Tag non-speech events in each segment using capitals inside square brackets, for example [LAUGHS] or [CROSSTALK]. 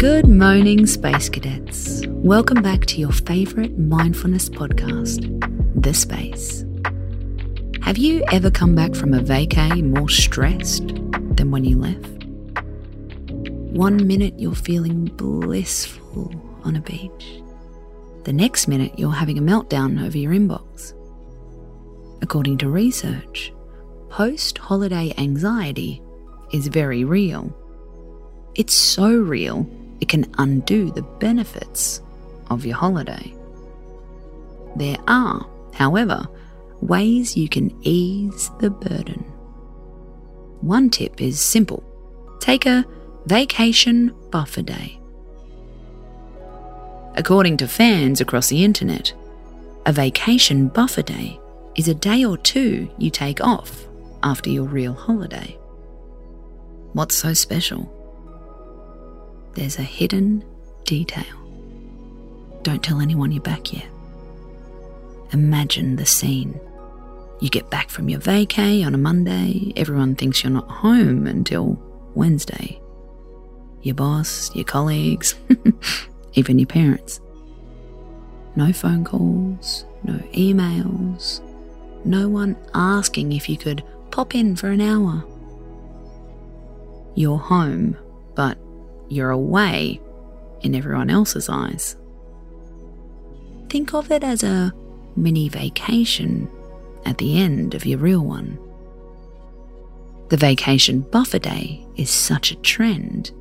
Good morning, Space Cadets. Welcome back to your favourite mindfulness podcast, The Space. Have you ever come back from a vacay more stressed than when you left? One minute you're feeling blissful on a beach. The next minute you're having a meltdown over your inbox. According to research, post holiday anxiety is very real. It's so real, it can undo the benefits of your holiday. There are, however, ways you can ease the burden. One tip is simple take a vacation buffer day. According to fans across the internet, a vacation buffer day is a day or two you take off after your real holiday. What's so special? There's a hidden detail. Don't tell anyone you're back yet. Imagine the scene. You get back from your vacay on a Monday, everyone thinks you're not home until Wednesday. Your boss, your colleagues, [LAUGHS] even your parents. No phone calls, no emails, no one asking if you could pop in for an hour. You're home, but you're away in everyone else's eyes. Think of it as a mini vacation at the end of your real one. The vacation buffer day is such a trend.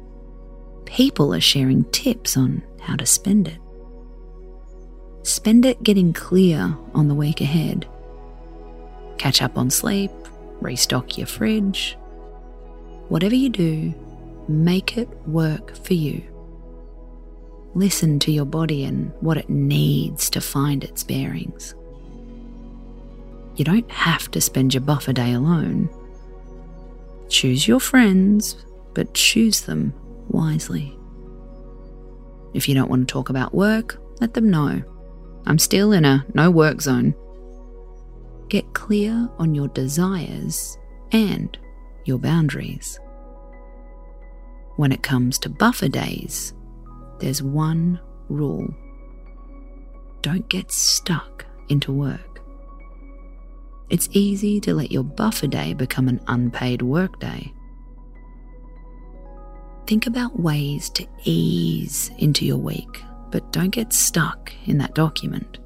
People are sharing tips on how to spend it. Spend it getting clear on the week ahead. Catch up on sleep, restock your fridge. Whatever you do, make it work for you. Listen to your body and what it needs to find its bearings. You don't have to spend your buffer day alone. Choose your friends, but choose them wisely. If you don't want to talk about work, let them know. I'm still in a no work zone. Get clear on your desires and your boundaries. When it comes to buffer days, there's one rule don't get stuck into work. It's easy to let your buffer day become an unpaid work day. Think about ways to ease into your week, but don't get stuck in that document.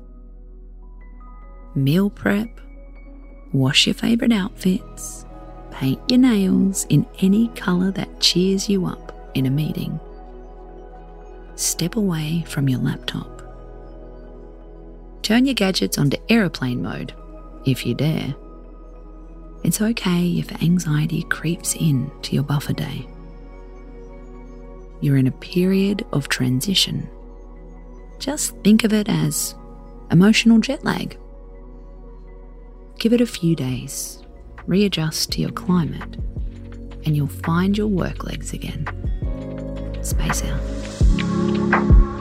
Meal prep, wash your favourite outfits, paint your nails in any colour that cheers you up in a meeting. Step away from your laptop. Turn your gadgets onto aeroplane mode, if you dare. It's okay if anxiety creeps in to your buffer day. You're in a period of transition. Just think of it as emotional jet lag. Give it a few days, readjust to your climate, and you'll find your work legs again. Space out.